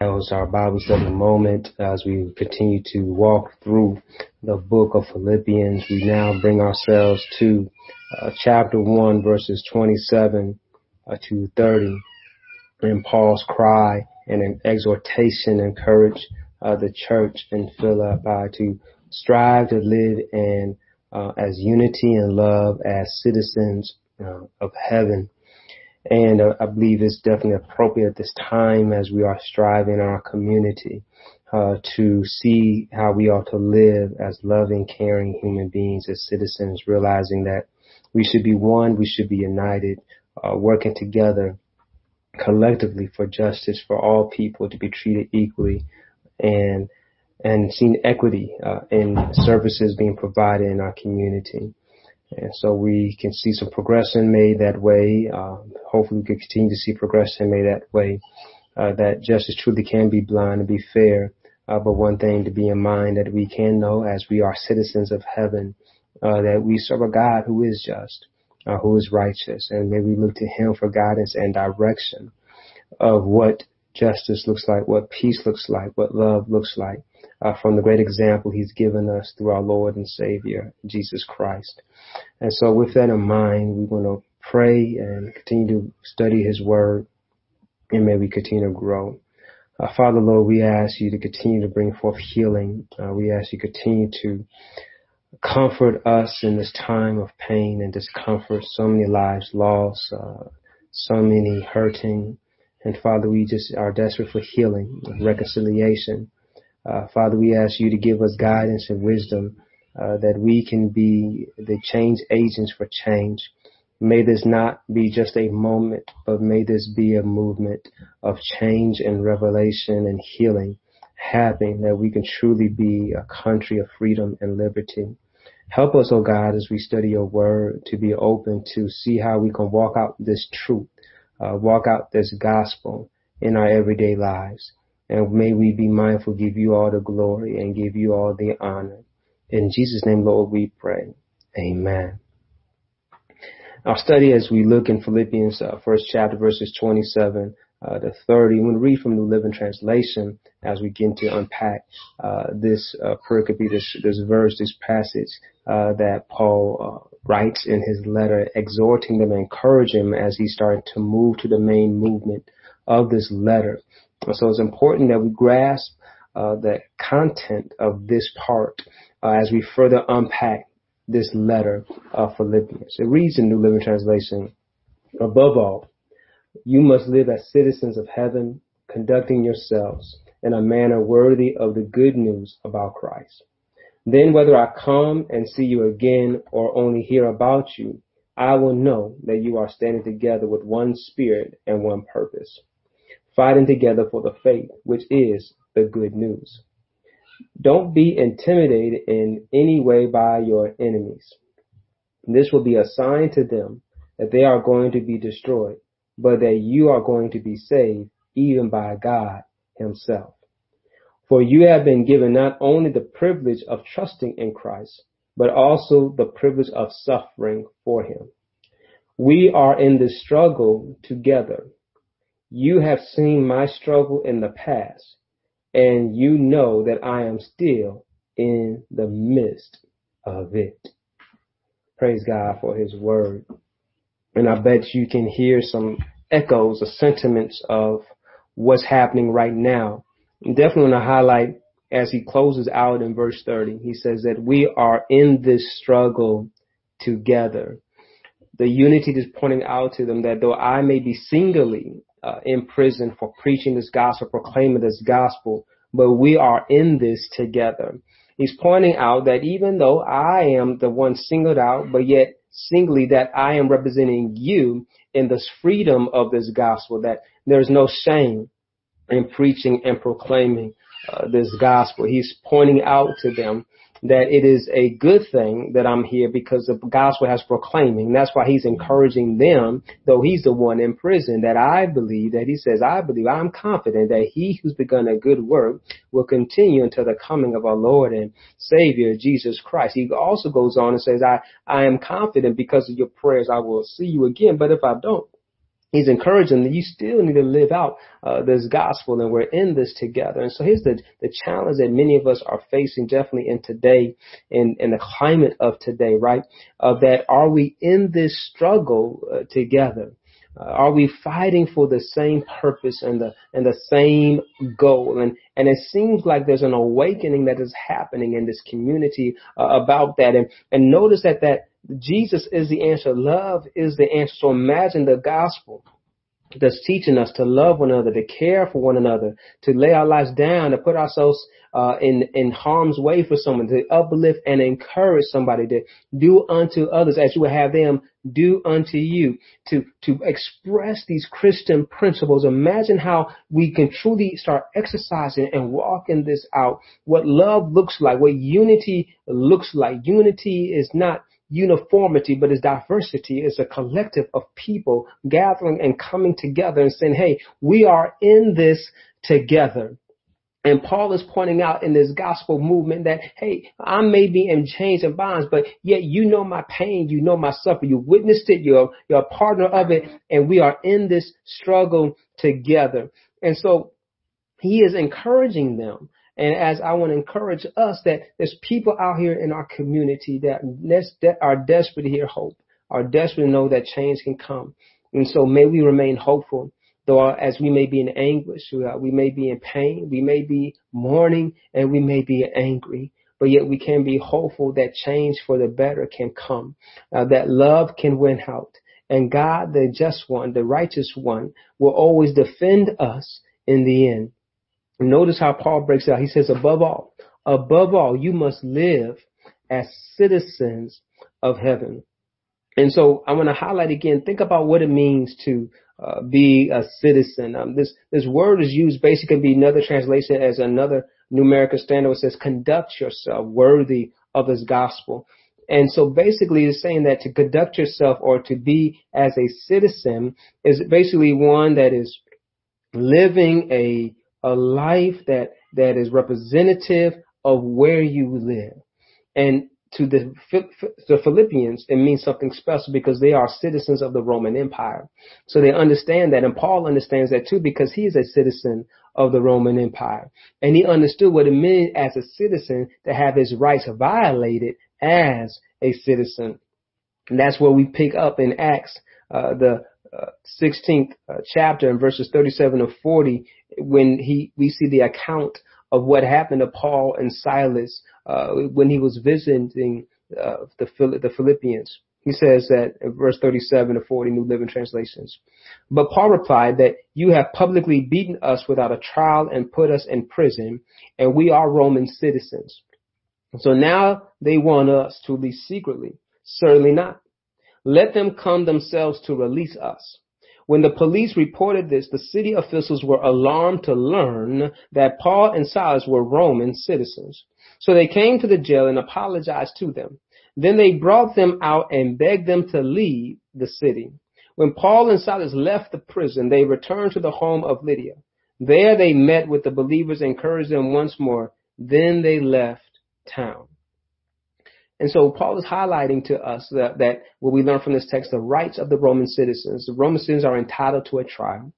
That was our Bible study moment as we continue to walk through the book of Philippians. We now bring ourselves to uh, chapter 1 verses 27 uh, to 30 in Paul's cry and an exhortation encourage uh, the church in Philippi to strive to live in uh, as unity and love as citizens uh, of heaven. And uh, I believe it's definitely appropriate at this time as we are striving in our community uh, to see how we ought to live as loving, caring human beings, as citizens, realizing that we should be one, we should be united, uh, working together collectively for justice for all people to be treated equally and and seeing equity uh, in services being provided in our community. And so we can see some progression made that way. Uh, hopefully we can continue to see progression made that way. Uh, that justice truly can be blind and be fair. Uh, but one thing to be in mind that we can know as we are citizens of heaven, uh, that we serve a God who is just, uh, who is righteous, and may we look to Him for guidance and direction of what justice looks like, what peace looks like, what love looks like, uh, from the great example He's given us through our Lord and Savior, Jesus Christ. And so with that in mind, we want to pray and continue to study His Word, and may we continue to grow. Uh, Father, Lord, we ask you to continue to bring forth healing. Uh, we ask you continue to comfort us in this time of pain and discomfort. So many lives lost, uh, so many hurting. And Father, we just are desperate for healing, reconciliation. Uh, Father, we ask you to give us guidance and wisdom uh, that we can be the change agents for change. May this not be just a moment, but may this be a movement of change and revelation and healing happening that we can truly be a country of freedom and liberty. Help us, oh God, as we study your word to be open to see how we can walk out this truth, uh, walk out this gospel in our everyday lives. And may we be mindful, give you all the glory and give you all the honor. In Jesus' name, Lord, we pray. Amen. Our study as we look in Philippians uh, first chapter verses 27 uh, to 30. We'll read from the Living Translation as we begin to unpack uh, this uh, pericope, this, this verse, this passage uh, that Paul uh, writes in his letter, exhorting them, encouraging them as he started to move to the main movement of this letter. So it's important that we grasp uh, the content of this part uh, as we further unpack this letter of Philippians. It reads in New Living Translation, above all, you must live as citizens of heaven, conducting yourselves in a manner worthy of the good news about Christ. Then whether I come and see you again or only hear about you, I will know that you are standing together with one spirit and one purpose fighting together for the faith, which is the good news. Don't be intimidated in any way by your enemies. This will be a sign to them that they are going to be destroyed, but that you are going to be saved even by God himself. For you have been given not only the privilege of trusting in Christ, but also the privilege of suffering for him. We are in this struggle together you have seen my struggle in the past, and you know that I am still in the midst of it. Praise God for his word. And I bet you can hear some echoes or sentiments of what's happening right now. I'm definitely want to highlight as he closes out in verse 30, he says that we are in this struggle together. The unity is pointing out to them that though I may be singly uh, in prison for preaching this gospel, proclaiming this gospel, but we are in this together. He's pointing out that even though I am the one singled out, but yet singly that I am representing you in this freedom of this gospel, that there's no shame in preaching and proclaiming uh, this gospel. He's pointing out to them that it is a good thing that I'm here because the gospel has proclaiming. That's why he's encouraging them, though he's the one in prison, that I believe that he says, I believe, I'm confident that he who's begun a good work will continue until the coming of our Lord and Savior, Jesus Christ. He also goes on and says, I, I am confident because of your prayers, I will see you again. But if I don't, he's encouraging that you still need to live out uh, this gospel and we're in this together. And so here's the, the challenge that many of us are facing definitely in today in, in the climate of today, right? Uh, that are we in this struggle uh, together? Uh, are we fighting for the same purpose and the and the same goal? And and it seems like there's an awakening that is happening in this community uh, about that. And and notice that that Jesus is the answer. Love is the answer. So imagine the gospel that's teaching us to love one another, to care for one another, to lay our lives down, to put ourselves uh, in in harm's way for someone, to uplift and encourage somebody, to do unto others as you would have them do unto you, to to express these Christian principles. Imagine how we can truly start exercising and walking this out. What love looks like, what unity looks like. Unity is not uniformity, but it's diversity. It's a collective of people gathering and coming together and saying, hey, we are in this together. And Paul is pointing out in this gospel movement that, hey, I may be in chains and bonds, but yet you know my pain, you know my suffering, you witnessed it, you're, you're a partner of it, and we are in this struggle together. And so he is encouraging them and as I want to encourage us that there's people out here in our community that, are desperate to hear hope, are desperate to know that change can come. And so may we remain hopeful, though as we may be in anguish, we may be in pain, we may be mourning, and we may be angry. But yet we can be hopeful that change for the better can come, uh, that love can win out. And God, the just one, the righteous one, will always defend us in the end. Notice how Paul breaks out. He says, above all, above all, you must live as citizens of heaven. And so I want to highlight again, think about what it means to uh, be a citizen. Um, this, this word is used basically be another translation as another New American Standard It says conduct yourself worthy of this gospel. And so basically it's saying that to conduct yourself or to be as a citizen is basically one that is living a a life that, that is representative of where you live. And to the, the Philippians, it means something special because they are citizens of the Roman Empire. So they understand that. And Paul understands that too because he is a citizen of the Roman Empire. And he understood what it meant as a citizen to have his rights violated as a citizen. And that's where we pick up in Acts, uh, the 16th uh, chapter in verses 37 to 40 when he we see the account of what happened to Paul and Silas uh, when he was visiting uh, the the Philippians. He says that verse 37 to 40 New Living Translations. But Paul replied that you have publicly beaten us without a trial and put us in prison, and we are Roman citizens. So now they want us to leave secretly. Certainly not. Let them come themselves to release us. When the police reported this, the city officials were alarmed to learn that Paul and Silas were Roman citizens. So they came to the jail and apologized to them. Then they brought them out and begged them to leave the city. When Paul and Silas left the prison, they returned to the home of Lydia. There they met with the believers, and encouraged them once more. Then they left town. And so Paul is highlighting to us that, that what we learn from this text, the rights of the Roman citizens. The Roman citizens are entitled to a trial.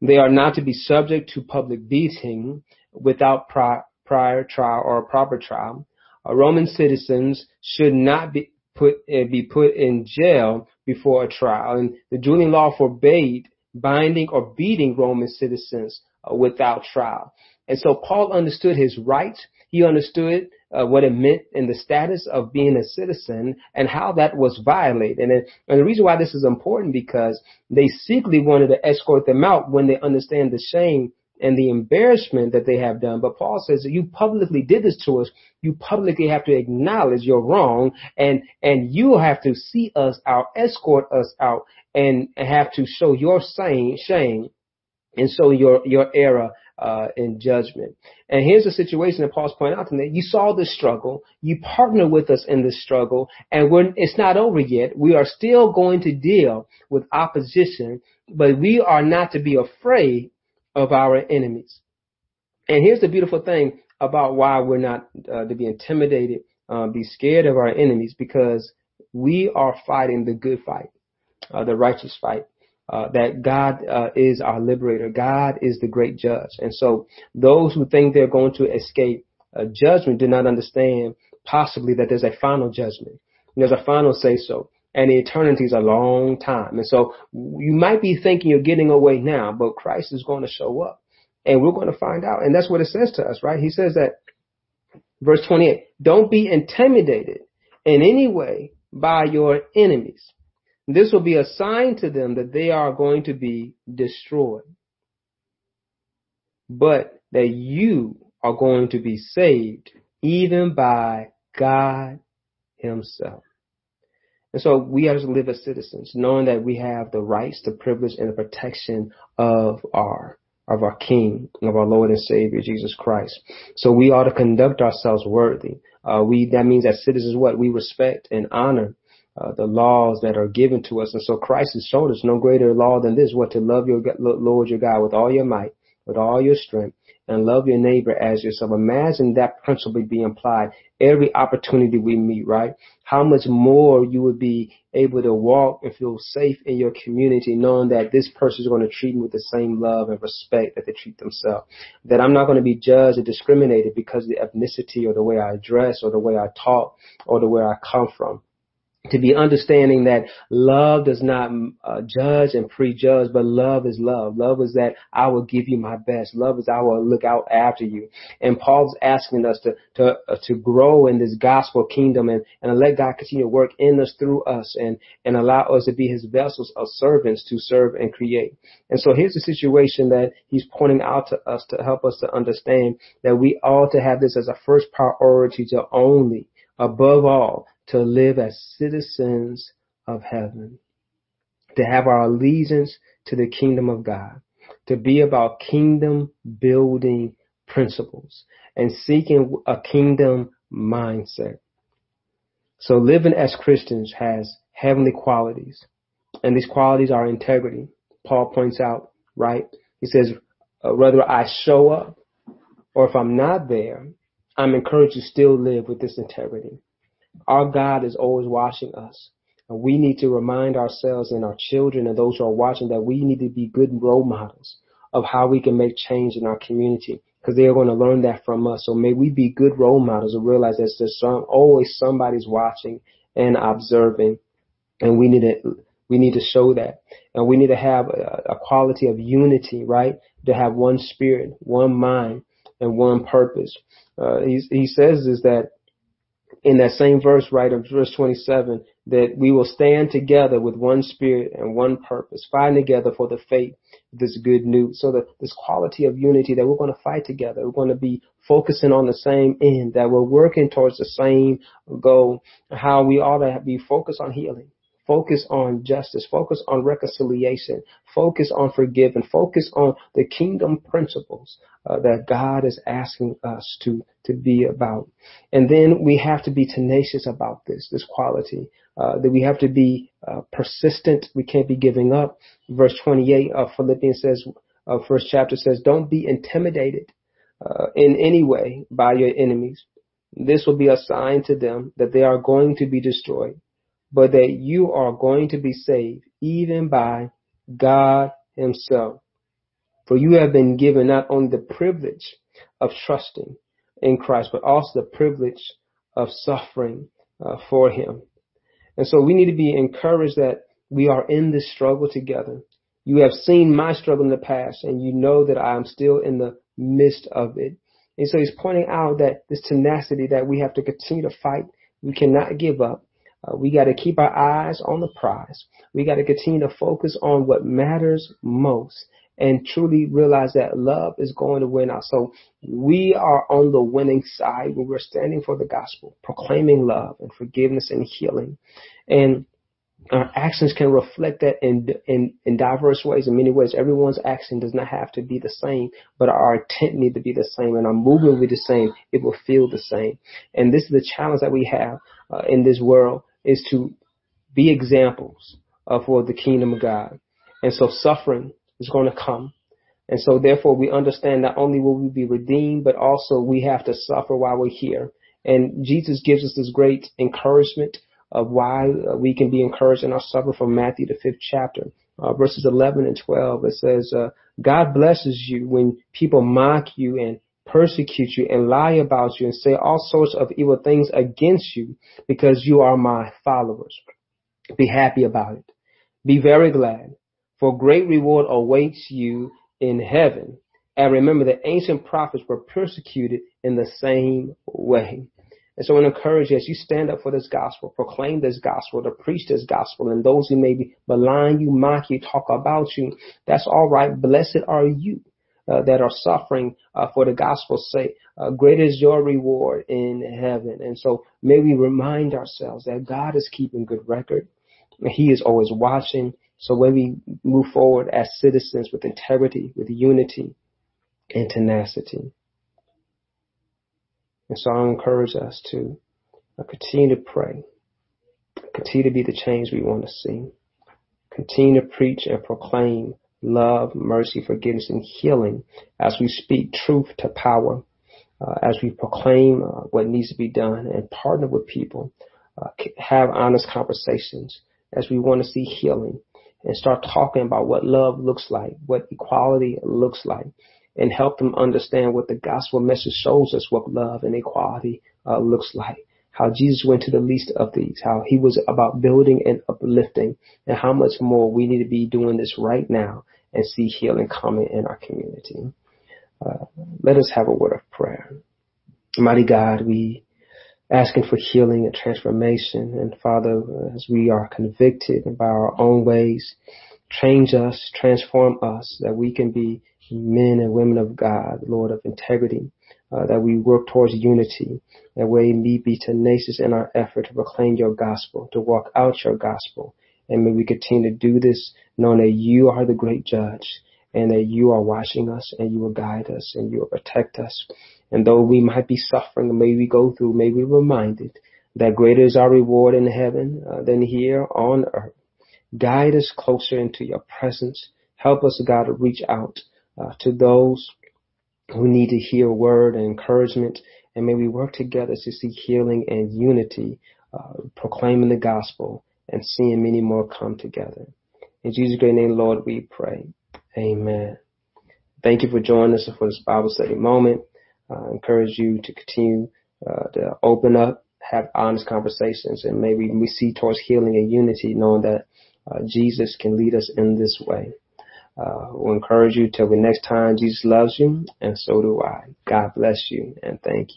They are not to be subject to public beating without prior, prior trial or a proper trial. Uh, Roman citizens should not be put uh, be put in jail before a trial, and the Julian law forbade binding or beating Roman citizens uh, without trial. And so Paul understood his rights. He understood uh, what it meant in the status of being a citizen and how that was violated. And, and the reason why this is important because they secretly wanted to escort them out when they understand the shame and the embarrassment that they have done. But Paul says that you publicly did this to us. You publicly have to acknowledge you're wrong and, and you have to see us out, escort us out and have to show your shame, shame and show your, your error uh, in judgment. And here's the situation that Paul's pointing out to me. You saw this struggle. You partner with us in this struggle and we're, it's not over yet. We are still going to deal with opposition, but we are not to be afraid of our enemies. And here's the beautiful thing about why we're not uh, to be intimidated, uh, be scared of our enemies because we are fighting the good fight, uh, the righteous fight. Uh, that God uh, is our liberator. God is the great judge. And so those who think they're going to escape uh, judgment do not understand possibly that there's a final judgment. There's a final say so. And eternity is a long time. And so you might be thinking you're getting away now, but Christ is going to show up and we're going to find out. And that's what it says to us, right? He says that verse 28, don't be intimidated in any way by your enemies. This will be a sign to them that they are going to be destroyed, but that you are going to be saved even by God himself. And so we have to live as citizens, knowing that we have the rights, the privilege, and the protection of our of our King, of our Lord and Savior Jesus Christ. So we ought to conduct ourselves worthy. Uh, we that means as citizens, what we respect and honor uh, the laws that are given to us. And so Christ has shown us no greater law than this: what to love your Lord your God with all your might, with all your strength, and love your neighbor as yourself. Imagine that principle being applied every opportunity we meet, right? How much more you would be able to walk and feel safe in your community knowing that this person is going to treat me with the same love and respect that they treat themselves. That I'm not going to be judged or discriminated because of the ethnicity or the way I dress or the way I talk or the way I come from to be understanding that love does not uh, judge and prejudge, but love is love. Love is that I will give you my best. Love is I will look out after you. And Paul's asking us to to uh, to grow in this gospel kingdom and and let God continue to work in us through us and and allow us to be His vessels of servants to serve and create. And so here's the situation that He's pointing out to us to help us to understand that we ought to have this as a first priority to only above all to live as citizens of heaven, to have our allegiance to the kingdom of God, to be about kingdom building principles and seeking a kingdom mindset. So living as Christians has heavenly qualities and these qualities are integrity. Paul points out, right? He says, uh, whether I show up or if I'm not there, I'm encouraged to still live with this integrity. Our God is always watching us. And we need to remind ourselves and our children and those who are watching that we need to be good role models of how we can make change in our community because they are going to learn that from us. So may we be good role models and realize that there's some, always somebody's watching and observing and we need to we need to show that and we need to have a, a quality of unity, right? To have one spirit, one mind, and one purpose. Uh, he, he says is that in that same verse, right, of verse 27, that we will stand together with one spirit and one purpose, fighting together for the faith, this good news. So that this quality of unity that we're going to fight together, we're going to be focusing on the same end, that we're working towards the same goal, how we ought to be focused on healing. Focus on justice. Focus on reconciliation. Focus on forgiving. Focus on the kingdom principles uh, that God is asking us to to be about. And then we have to be tenacious about this, this quality. Uh, that we have to be uh, persistent. We can't be giving up. Verse 28 of Philippians says, uh, first chapter says, don't be intimidated uh, in any way by your enemies. This will be a sign to them that they are going to be destroyed, but that you are going to be saved even by God himself. For you have been given not only the privilege of trusting in Christ, but also the privilege of suffering uh, for Him. And so we need to be encouraged that we are in this struggle together. You have seen my struggle in the past, and you know that I am still in the midst of it. And so he's pointing out that this tenacity that we have to continue to fight. We cannot give up. Uh, we got to keep our eyes on the prize. We got to continue to focus on what matters most and truly realize that love is going to win out. So we are on the winning side when we're standing for the gospel, proclaiming love and forgiveness and healing. And our actions can reflect that in, in, in diverse ways, in many ways. Everyone's action does not have to be the same, but our intent need to be the same and our movement will be the same. It will feel the same. And this is the challenge that we have uh, in this world is to be examples of for the kingdom of God. And so suffering is going to come. And so therefore we understand not only will we be redeemed, but also we have to suffer while we're here. And Jesus gives us this great encouragement of why we can be encouraged in our suffer from Matthew, the fifth chapter. uh, verses 11 and 12. It says, uh, God blesses you when people mock you and persecute you and lie about you and say all sorts of evil things against you because you are my followers. Be happy about it. Be very glad, for great reward awaits you in heaven. And remember, the ancient prophets were persecuted in the same way. And so I encourage you as you stand up for this gospel, proclaim this gospel, to preach this gospel, and those who maybe malign you, mock you, talk about you, that's all right. Blessed are you. Uh, that are suffering uh, for the gospel's sake. Uh, great is your reward in heaven. And so may we remind ourselves that God is keeping good record. He is always watching. So when we move forward as citizens with integrity, with unity and tenacity. And so I encourage us to continue to pray, continue to be the change we want to see, continue to preach and proclaim love, mercy, forgiveness, and healing as we speak truth to power, uh, as we proclaim uh, what needs to be done and partner with people, uh, have honest conversations as we want to see healing and start talking about what love looks like, what equality looks like, and help them understand what the gospel message shows us what love and equality uh, looks like. How Jesus went to the least of these, how he was about building and uplifting, and how much more we need to be doing this right now and see healing coming in our community. Uh, let us have a word of prayer. Mighty God, we asking for healing and transformation. And Father, as we are convicted by our own ways, change us, transform us, that we can be men and women of God, Lord, of integrity, uh, that we work towards unity, that we may be tenacious in our effort to proclaim your gospel, to walk out your gospel. And may we continue to do this knowing that you are the great judge and that you are watching us and you will guide us and you will protect us. And though we might be suffering, may we go through, may we be reminded that greater is our reward in heaven uh, than here on earth. Guide us closer into your presence. Help us, God, to reach out uh, to those who need to hear a word and encouragement. And may we work together to see healing and unity, uh, proclaiming the gospel and seeing many more come together. In Jesus' great name, Lord, we pray. Amen. Thank you for joining us for this Bible study moment. I encourage you to continue uh, to open up, have honest conversations, and maybe we see towards healing and unity, knowing that uh, Jesus can lead us in this way. Uh, we'll encourage you till the next time Jesus loves you, and so do I. God bless you, and thank you.